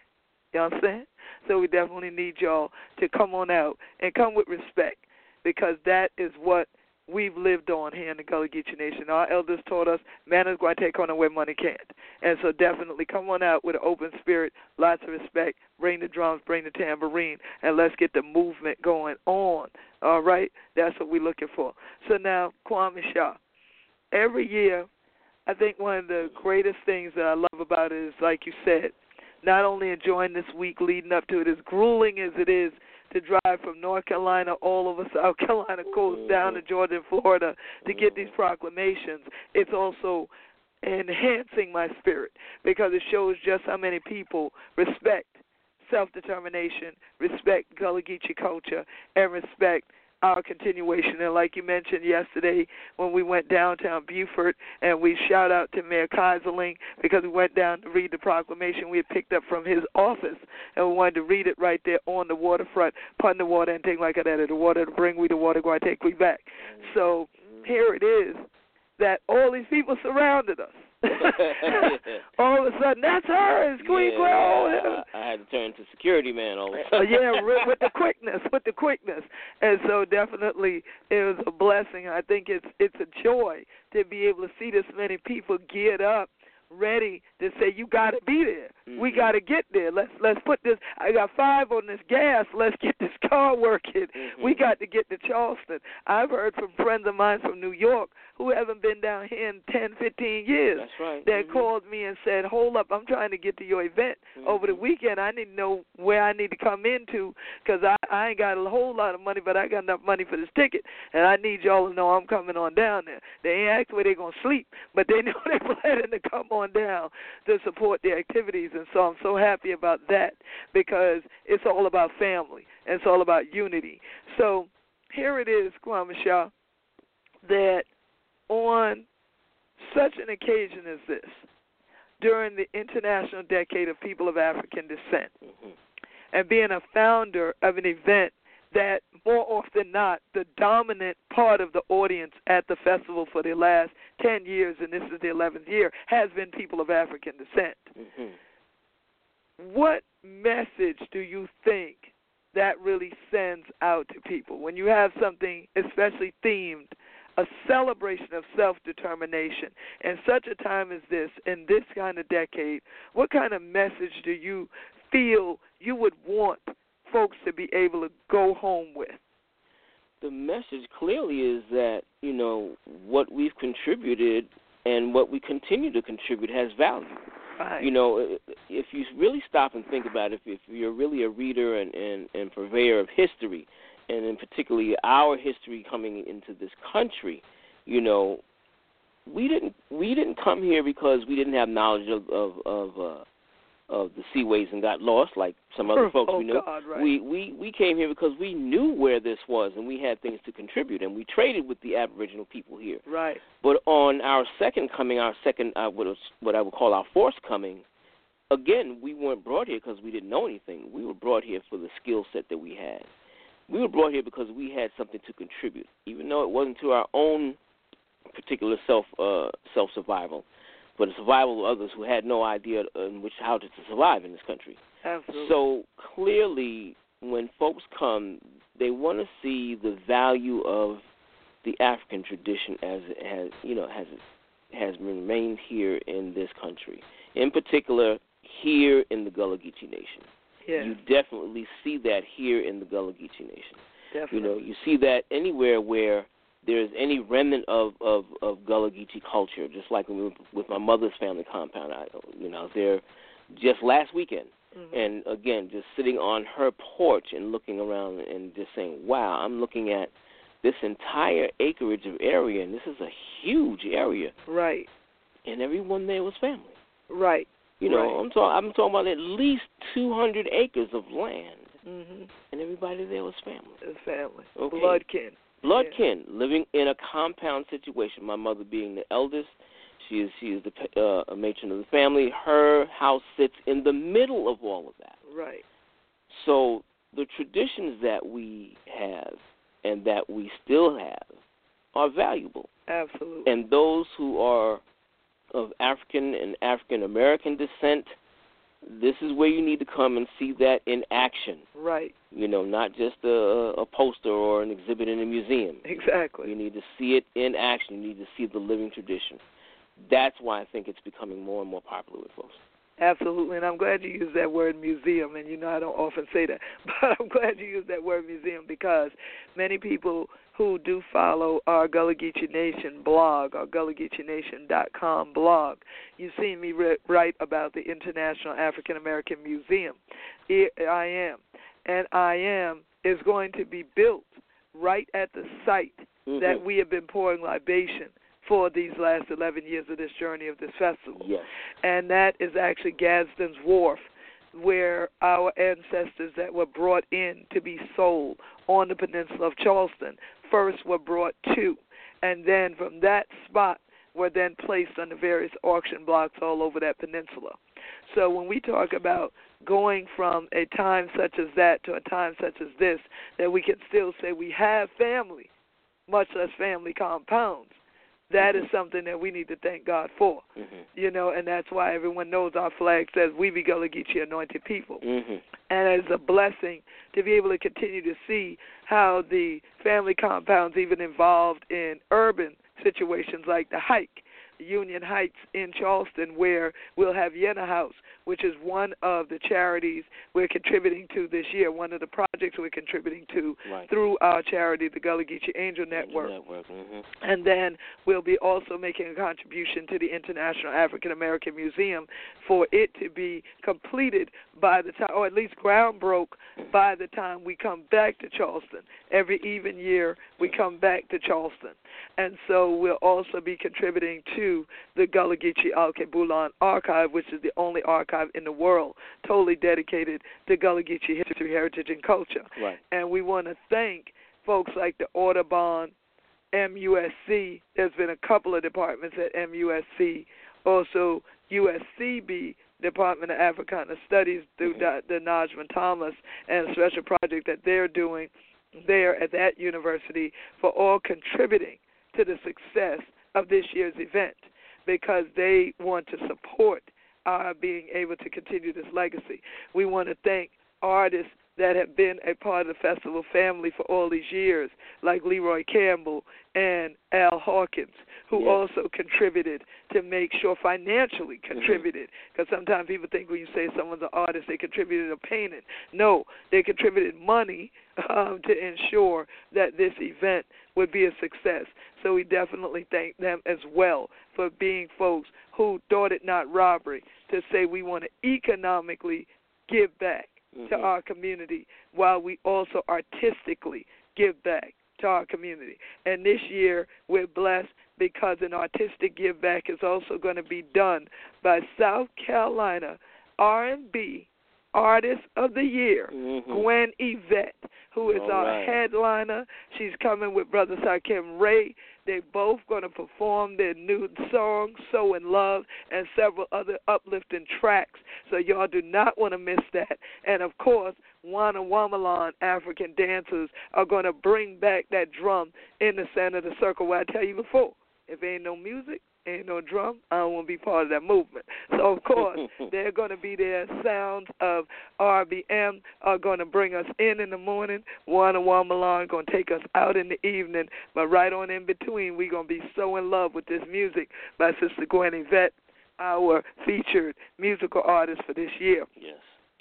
You understand? So we definitely need y'all to come on out and come with respect, because that is what we've lived on here in the Gullah Nation. Our elders taught us man is going to take on where money can't. And so definitely come on out with an open spirit, lots of respect, bring the drums, bring the tambourine, and let's get the movement going on. All right? That's what we're looking for. So now, Kwame Sha. Every year, I think one of the greatest things that I love about it is, like you said, not only enjoying this week leading up to it, as grueling as it is to drive from North Carolina all over South Carolina coast down to Georgia Florida to get these proclamations. It's also enhancing my spirit because it shows just how many people respect self determination, respect Gullah Geechee culture, and respect our continuation. And like you mentioned yesterday when we went downtown Beaufort and we shout out to Mayor Keyserling because we went down to read the proclamation we had picked up from his office and we wanted to read it right there on the waterfront, pun the water and things like that. The water to bring we the water, go I take we back. So here it is that all these people surrounded us. all of a sudden, that's her, it's Queen yeah. I, I had to turn to security man all of a Uh, sudden. yeah, with the quickness, with the quickness, and so definitely it was a blessing. I think it's it's a joy to be able to see this many people geared up, ready to say you got to be there. We Mhm. got to get there. Let's let's put this. I got five on this gas. Let's get this car working. We Mhm. got to get to Charleston. I've heard from friends of mine from New York who haven't been down here in ten, fifteen years That's right. that Mhm. called me and said, "Hold up, I'm trying to get to your event over the Mhm. weekend. I need to know where I need to come into because I I ain't got a whole lot of money, but I got enough money for this ticket, and I need y'all to know I'm coming on down there. They ain't asked where they gonna sleep, but they know they're planning to come on down to support the activities, and so I'm so happy about that because it's all about family and it's all about unity. So here it is, Kwame Sha, that on such an occasion as this, during the International Decade of People of African Descent, Mhm. and being a founder of an event that more often than not the dominant part of the audience at the festival for the last 10 years and this is the 11th year has been people of African descent. Mhm. What message do you think that really sends out to people? When you have something especially themed a celebration of self-determination in such a time as this in this kind of decade what kind of message do you feel you would want folks to be able to go home with? The message clearly is that you know what we've contributed and what we continue to contribute has value. right. You know, if you really stop and think about it, if, if you're really a reader and, and, and purveyor of history, and in particularly our history coming into this country, you know, we didn't we didn't come here because we didn't have knowledge of of of, uh, of the seaways and got lost like some other folks oh we knew. God, right. We we we came here because we knew where this was and we had things to contribute and we traded with the Aboriginal people here. right But on our second coming, our second uh, what was, what I would call our fourth coming, again we weren't brought here because we didn't know anything. We were brought here for the skill set that we had, we were brought here because we had something to contribute, even though it wasn't to our own particular self uh, self survival, but the survival of others who had no idea in which how to survive in this country. Absolutely. So clearly, when folks come, they want to see the value of the African tradition as it has, you know, has has remained here in this country. In particular, here in the Gullah Geechee Nation. You definitely see that here in the Gullah Geechee Nation. definitely. You know, you see that anywhere where there's any remnant of of of Gullah Geechee culture, just like with, with my mother's family compound. I, you know, I was there just last weekend, Mhm. and again, just sitting on her porch and looking around and just saying, "Wow, I'm looking at this entire acreage of area, and this is a huge area, right, and everyone there was family." right. You know, Right. I'm talking. I'm talking about at least 200 acres of land, hmm and everybody there was family. His family, Okay. blood kin. blood Yeah. kin living in a compound situation. My mother being the eldest, she is she is the uh, a matron of the family. Her house sits in the middle of all of that. Right. So the traditions that we have and that we still have are valuable. Absolutely. And those who are of African and African American descent, this is where you need to come and see that in action. right. You know, not just a, a poster or an exhibit in a museum. Exactly. You need to see it in action. You need to see the living tradition. That's why I think it's becoming more and more popular with folks. Absolutely, and I'm glad you used that word museum. And you know, I don't often say that, but I'm glad you used that word museum because many people who do follow our Gullah Geechee Nation blog, our GullahGeecheeNation.com blog, you've seen me re- write about the International African American Museum. I am, and I am is going to be built right at the site Mhm. that we have been pouring libation for these last 11 years of this journey of this festival yes, and that is actually Gadsden's Wharf, where our ancestors that were brought in to be sold on the peninsula of Charleston first were brought to, and then from that spot were then placed on the various auction blocks all over that peninsula. So when we talk about going from a time such as that to a time such as this, that we can still say we have family, much less family compounds, that is something that we need to thank God for. Mhm, you know, and that's why everyone knows our flag says "We be Gullah Geechee Anointed People," mhm, and it's a blessing to be able to continue to see how the family compounds even involved in urban situations like the Hike, Union Heights in Charleston, where we'll have Yenna House, which is one of the charities we're contributing to this year, one of the projects we're contributing to right. through our charity, the Gullah Geechee Angel Network. Angel Network. mhm. And then we'll be also making a contribution to the International African American Museum for it to be completed by the time, or at least ground broke by the time we come back to Charleston. Every even year we come back to Charleston. And so we'll also be contributing to the Gullah Geechee Al-Kebulan Archive, which is the only archive in the world totally dedicated to Gullah Geechee history, heritage, and culture Right. and we want to thank folks like the Audubon, MUSC. There's been a couple of departments at MUSC, also USCB, Department of Africana Studies, through Mhm. the Najma Thomas and a special project that they're doing there at that university for all contributing to the success of this year's event because they want to support our being able to continue this legacy. We want to thank artists that have been a part of the festival family for all these years, like Leroy Campbell and Al Hawkins, who Yes. also contributed to make sure financially contributed. Because sometimes people think when you say someone's an artist, they contributed a painting. No, they contributed money um, to ensure that this event would be a success. So we definitely thank them as well for being folks who thought it not robbery to say we want to economically give back to Mhm. our community while we also artistically give back to our community. And this year we're blessed because an artistic give back is also going to be done by South Carolina R&B Artist of the Year, Mhm. Gwen Yvette, who is All our right. headliner. She's coming with Brother Sakim Ray. They're both going to perform their new song, So in Love, and several other uplifting tracks. So y'all do not want to miss that. And of course, Wana Wamalan African dancers are going to bring back that drum in the center of the circle where I tell you before, if ain't no music, ain't no drum, I don't want to be part of that movement. So, of course, they're going to be there. Sounds of RBM are going to bring us in in the morning. Wana Wamalan going to take us out in the evening. But right on in between, we're going to be so in love with this music by Sister Gwen Yvette, our featured musical artist for this year. Yes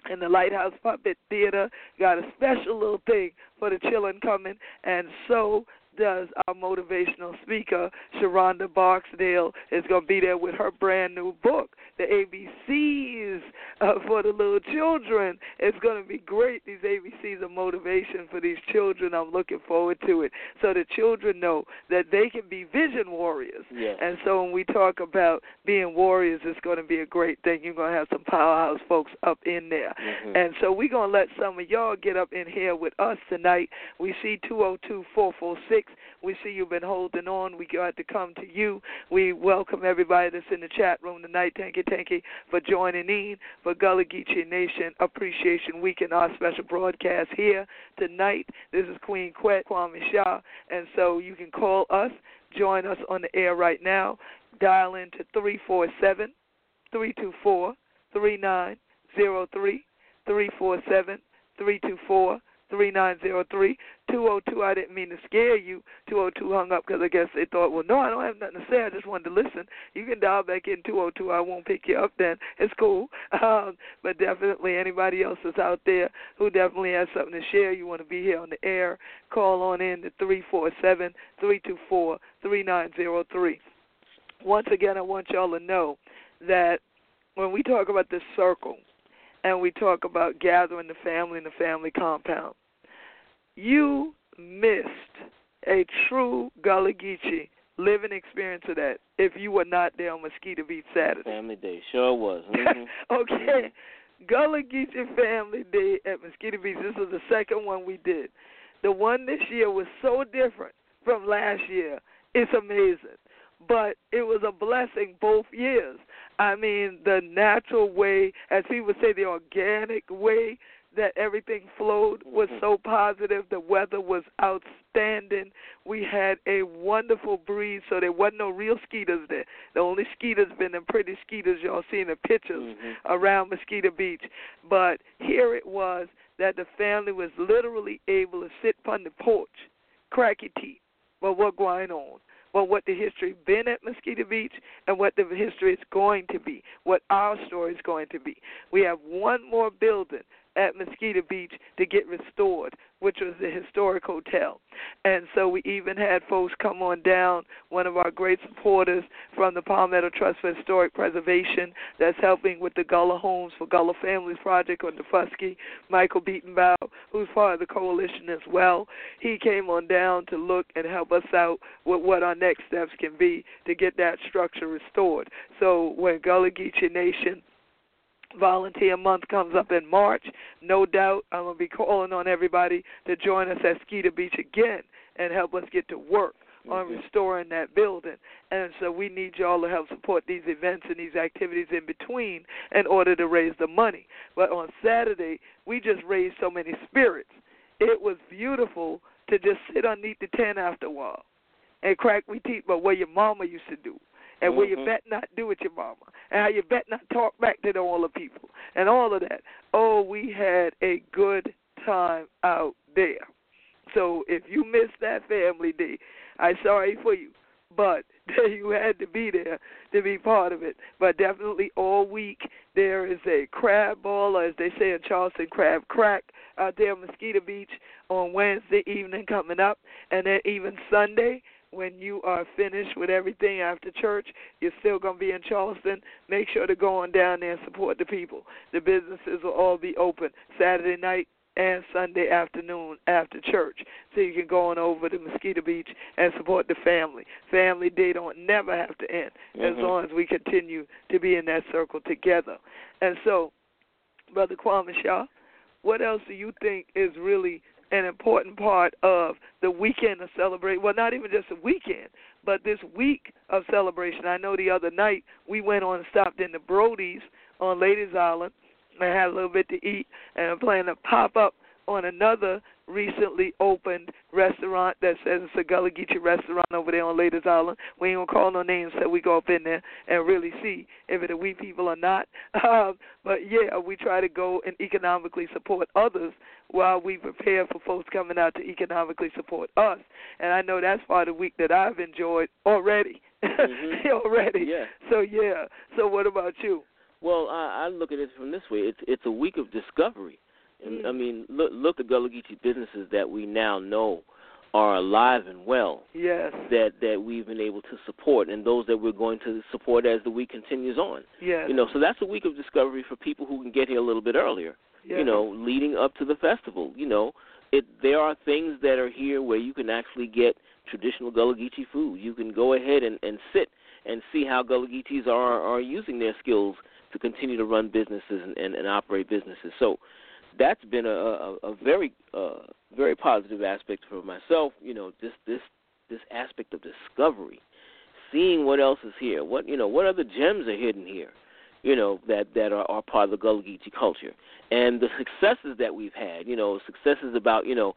and the Lighthouse Puppet Theater got a special little thing for the children coming, and so does our motivational speaker, Sharonda Barksdale, is going to be there with her brand new book, The ABCs uh, for the Little Children. It's going to be great. These ABCs of motivation for these children. I'm looking forward to it. So the children know that they can be vision warriors. Yes. And so when we talk about being warriors, it's going to be a great thing. You're going to have some powerhouse folks up in there. Mm-hmm. And so we're going to let some of y'all get up in here with us tonight. We see 202 446 we see you've been holding on. We got to come to you. We welcome everybody that's in the chat room tonight. Thank you, thank you for joining in for Gullah Geechee Nation Appreciation Week and our special broadcast here tonight. This is Queen Quet Kwame Sha, and so you can call us, join us on the air right now. Dial in to 347 324 3903 347 324 3903 202. I didn't mean to scare you. 202 hung up because I guess they thought, well, no, I don't have nothing to say. I just wanted to listen. You can dial back in 202. I won't pick you up then. It's cool. Um, but definitely anybody else that's out there who definitely has something to share, you want to be here on the air, call on in to 347 324 3903. Once again, I want y'all to know that when we talk about this circle, and we talk about gathering the family in the family compound. You missed a true Gullah Geechee living experience of that if you were not there on Mosquito Beach Saturday. Family Day, sure was. Mm-hmm. okay. Gullah Geechee Family Day at Mosquito Beach. This was the second one we did. The one this year was so different from last year. It's amazing. But it was a blessing both years. I mean, the natural way, as he would say, the organic way that everything flowed was Mm-hmm. so positive. The weather was outstanding. We had a wonderful breeze, so there wasn't no real skeeters there. The only skeeters been them pretty skeeters y'all see in the pictures Mhm. around Mosquito Beach. But here it was that the family was literally able to sit upon the porch, crack your teeth. but what going on? Well, what the history been at Mosquito Beach and what the history is going to be, what our story is going to be. We have one more building at Mosquito Beach to get restored, which was the historic hotel. And so we even had folks come on down, one of our great supporters from the Palmetto Trust for Historic Preservation that's helping with the Gullah Homes for Gullah Families Project on Daufuskie, Michael Bedenbaugh, who's part of the coalition as well. He came on down to look and help us out with what our next steps can be to get that structure restored. So when Gullah Geechee Nation Volunteer Month comes up in March. No doubt I'm going to be calling on everybody to join us at Skeeter Beach again and help us get to work on Mhm. restoring that building. And so we need y'all to help support these events and these activities in between in order to raise the money. But on Saturday, we just raised so many spirits. It was beautiful to just sit underneath the tent after a while and crack we teeth about what your mama used to do and what you mm-hmm. bet not do with your mama, and how you bet not talk back to all the people, and all of that. Oh, we had a good time out there. So if you missed that family day, I'm sorry for you, but you had to be there to be part of it. But definitely all week there is a crab ball, or as they say in Charleston, crab crack out there on Mosquito Beach on Wednesday evening coming up, and then even Sunday when you are finished with everything after church, you're still going to be in Charleston. Make sure to go on down there and support the people. The businesses will all be open Saturday night and Sunday afternoon after church. So you can go on over to Mosquito Beach and support the family. Family Day don't never have to end as Mhm. long as we continue to be in that circle together. And so, Brother Kwame Sha, what else do you think is really an important part of the weekend of celebration. Well, not even just a weekend, but this week of celebration. I know the other night we went on and stopped in the Brodies on Ladies Island and had a little bit to eat, and I'm planning to pop up on another recently opened restaurant that says it's a Gullah Geechee restaurant over there on Ladies Island. We ain't gonna call no names, so we go up in there and really see if it are we people or not. Um, but yeah, we try to go and economically support others while we prepare for folks coming out to economically support us. And I know that's part of the week that I've enjoyed already. Mm-hmm. already. Yeah. So yeah. So what about you? Well, I, I look at it from this way: it's it's a week of discovery. And, Mm. I mean, look look at Gullah Geechee businesses that we now know are alive and well Yes. that that we've been able to support, and those that we're going to support as the week continues on. Yes. You know, so that's a week of discovery for people who can get here a little bit earlier. yes. You know, leading up to the festival. You know, it there are things that are here where you can actually get traditional Gullah Geechee food. You can go ahead and, and sit and see how Gullah Geechees are are using their skills to continue to run businesses and, and, and operate businesses. So that's been a, a, a very uh, very positive aspect for myself. You know, this this this aspect of discovery, seeing what else is here. What you know, what other gems are hidden here. You know that that are, are part of the Gullah Geechee culture, and the successes that we've had. You know, successes about you know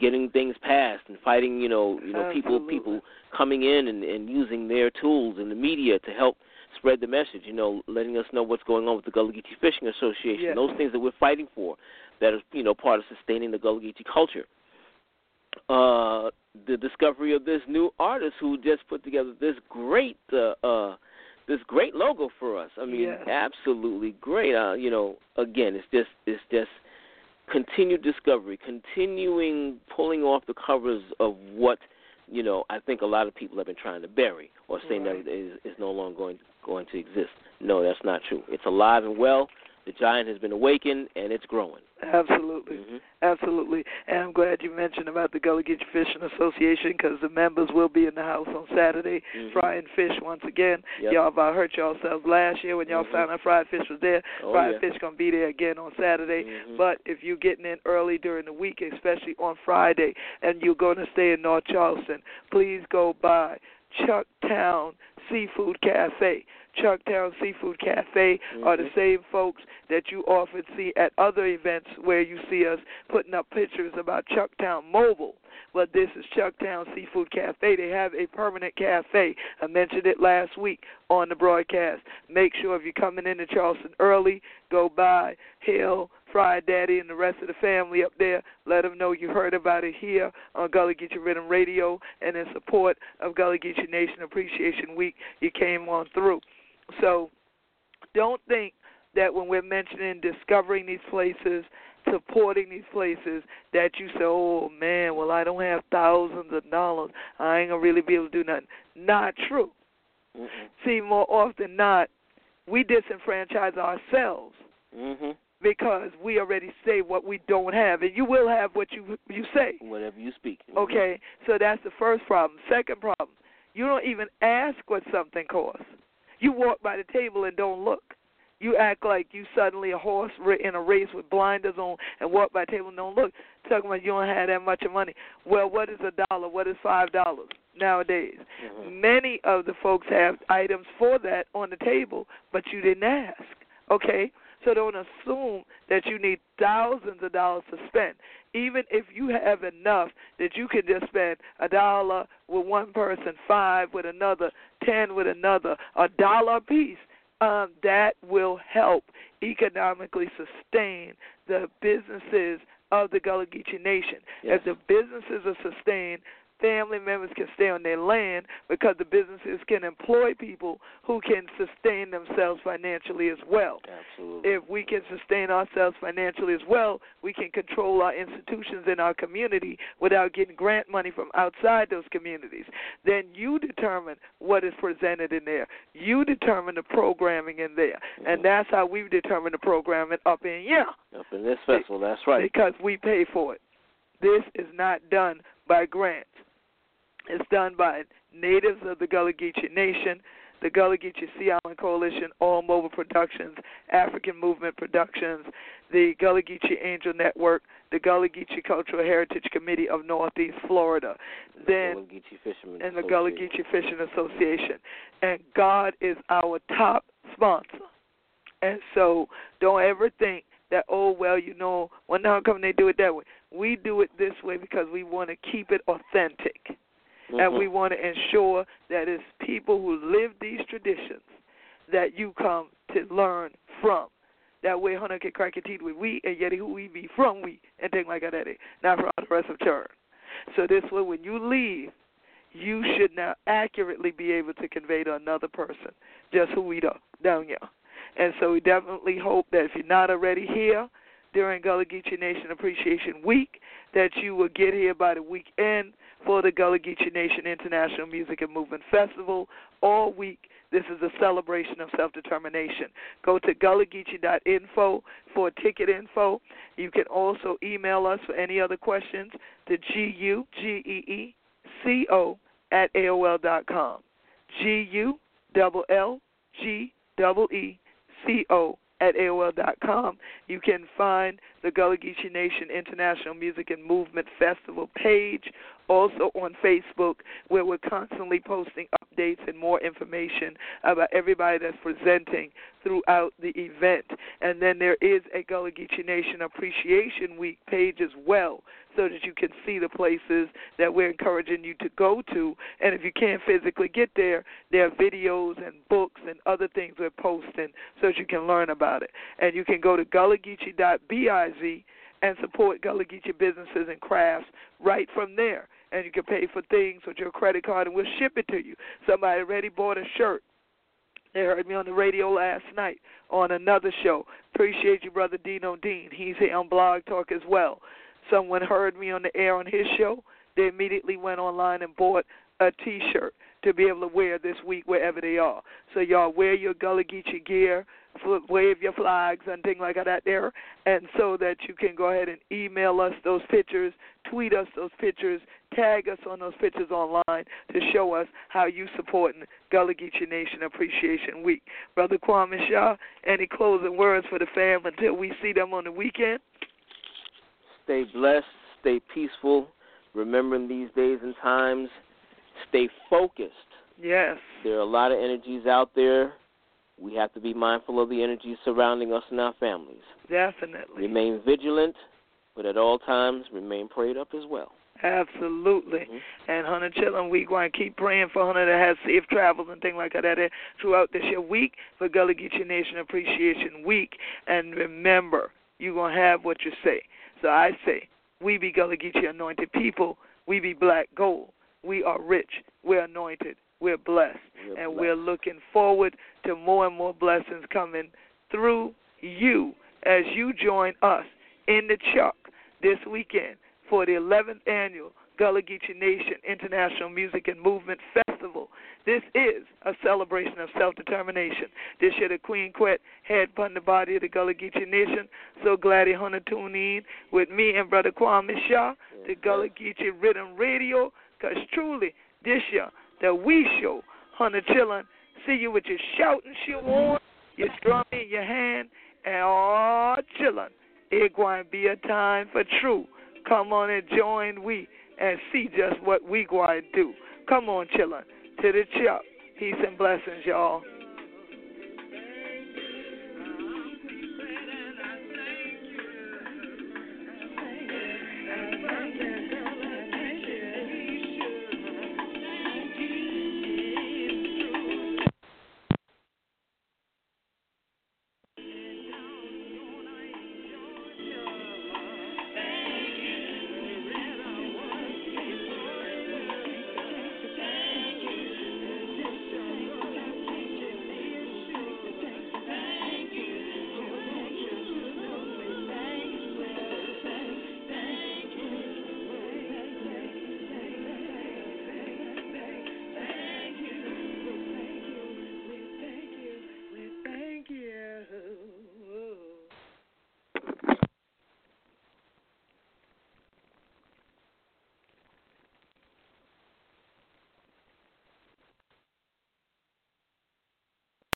getting things passed and fighting. You know, you know people Absolutely. people coming in and, and using their tools and the media to help spread the message. You know, letting us know what's going on with the Gullah Geechee Fishing Association. Those things that we're fighting for, that is you know part of sustaining the Gullah Geechee culture. Uh, the discovery of this new artist who just put together this great uh, uh, this great logo for us. I mean, absolutely great. Uh, you know, again, it's just it's just continued discovery, continuing pulling off the covers of what you know I think a lot of people have been trying to bury or saying Right. that it is, is no longer going going to exist. No, that's not true. It's alive and well. The giant has been awakened and it's growing. Absolutely. hmm Absolutely. And I'm glad you mentioned about the Gullah Geechee Fishing Association because the members will be in the house on Saturday Mhm. frying fish once again. Yep. Y'all about hurt yourselves last year when y'all Mhm. found out fried fish was there. Oh, fried yeah. fish going to be there again on Saturday. Mhm. But if you're getting in early during the week, especially on Friday, and you're going to stay in North Charleston, please go by Chucktown Seafood Cafe. Chucktown Seafood Cafe are the Mhm. same folks that you often see at other events where you see us putting up pictures about Chucktown Mobile. But this is Chucktown Seafood Cafe. They have a permanent cafe. I mentioned it last week on the broadcast. Make sure if you're coming into Charleston early, go by, hail Fry Daddy and the rest of the family up there. Let them know you heard about it here on Gullah Geechee Riddim Radio and in support of Gullah Geechee Nation Appreciation Week. You came on through. So don't think that when we're mentioning discovering these places, supporting these places, that you say, oh man, well, I don't have thousands of dollars. I ain't going to really be able to do nothing. Not true. Mhm. See, more often than not, we disenfranchise ourselves Mhm. because we already say what we don't have, and you will have what you you say. Whatever you speak. Mhm. Okay, so that's the first problem. Second problem, you don't even ask what something costs. You walk by the table and don't look. You act like you suddenly a horse in a race with blinders on and walk by the table and don't look. Talking about you don't have that much of money. Well, what is a dollar? What is five dollars nowadays? Mhm. Many of the folks have items for that on the table, but you didn't ask. Okay? So don't assume that you need thousands of dollars to spend. Even if you have enough that you can just spend a dollar with one person, five with another, ten with another, a dollar a piece, um, that will help economically sustain the businesses of the Gullah Geechee Nation. Yes. If the businesses are sustained, family members can stay on their land because the businesses can employ people who can sustain themselves financially as well. Absolutely. If we can sustain ourselves financially as well, we can control our institutions in our community without getting grant money from outside those communities. Then you determine what is presented in there. You determine the programming in there. And Mhm. that's how we determine the programming up in yeah Up in this festival, that's right. because we pay for it. This is not done by grants. It's done by natives of the Gullah Geechee Nation, the Gullah Geechee Sea Island Coalition, All Mobile Productions, African Movement Productions, the Gullah Geechee Angel Network, the Gullah Geechee Cultural Heritage Committee of Northeast Florida, then Fishermen and the Gullah Geechee Fishing Association. And God is our top sponsor. And so don't ever think that oh well you know well now come they do it that way. We do it this way because we want to keep it authentic, Mm-hmm. and we want to ensure that it's people who live these traditions that you come to learn from. That way, Hunter can crack your teeth with we and yet who we be from we and things like that. Not from the rest of church. So this way, when you leave, you should now accurately be able to convey to another person just who we are down here. And so we definitely hope that if you're not already here during Gullah Geechee Nation Appreciation Week, that you will get here by the weekend for the Gullah Geechee Nation International Music and Movement Festival all week. This is a celebration of self-determination. Go to gullahgeechee.info for ticket info. You can also email us for any other questions to G-U-G-E-E-C-O at AOL dot com. G-U-L-L-G-E-E-C-O at AOL dot AOL.com. You can find the Gullah Geechee Nation International Music and Movement Festival page also on Facebook, where we're constantly posting updates and more information about everybody that's presenting throughout the event. And then there is a Gullah Geechee Nation Appreciation Week page as well, so that you can see the places that we're encouraging you to go to. And if you can't physically get there, there are videos and books and other things we're posting so that you can learn about it. And you can go to gullahgeechee.biz and support Gullah Geechee businesses and crafts right from there. And you can pay for things with your credit card, and we'll ship it to you. Somebody already bought a shirt. They heard me on the radio last night on another show. Appreciate you, brother Dino Dean. He's here on Blog Talk as well. Someone heard me on the air on his show. They immediately went online and bought a T-shirt to be able to wear this week wherever they are. So y'all wear your Gullah Geechee gear, wave your flags and things like that there, and so that you can go ahead and email us those pictures, tweet us those pictures, tag us on those pictures online to show us how you supporting Gullah Geechee Nation Appreciation Week. Brother Kwame Sha, any closing words for the fam until we see them on the weekend? Stay blessed, stay peaceful, remembering these days and times, stay focused. Yes. There are a lot of energies out there. We have to be mindful of the energies surrounding us and our families. Definitely. Remain vigilant, but at all times remain prayed up as well. Absolutely. Mm-hmm. And Hunter Chillin, we going to keep praying for Hunter to have safe travels and things like that throughout this year week for Gullah Geechee Nation Appreciation Week. And remember, you're going to have what you say. So I say, we be Gullah Geechee anointed people. We be black gold. We are rich. We're anointed. We're blessed. We're and blessed. we're looking forward to more and more blessings coming through you as you join us in the Chuck this weekend for the 11th annual Gullah Geechee Nation International Music and Movement Festival. This is a celebration of self-determination. This year the Queen Quet head upon the body of the Gullah Geechee Nation. So glad you Hunter tune in with me and Brother Kwame Sha to Gullah Geechee Riddim Radio because truly this year that we show Hunter chillin', see you with your shouting shoe on, your drum in your hand, and all chillin'. It going to be a time for true. Come on and join we and see just what we going to do. Come on, chillin'. To the chuck. Peace and blessings, y'all.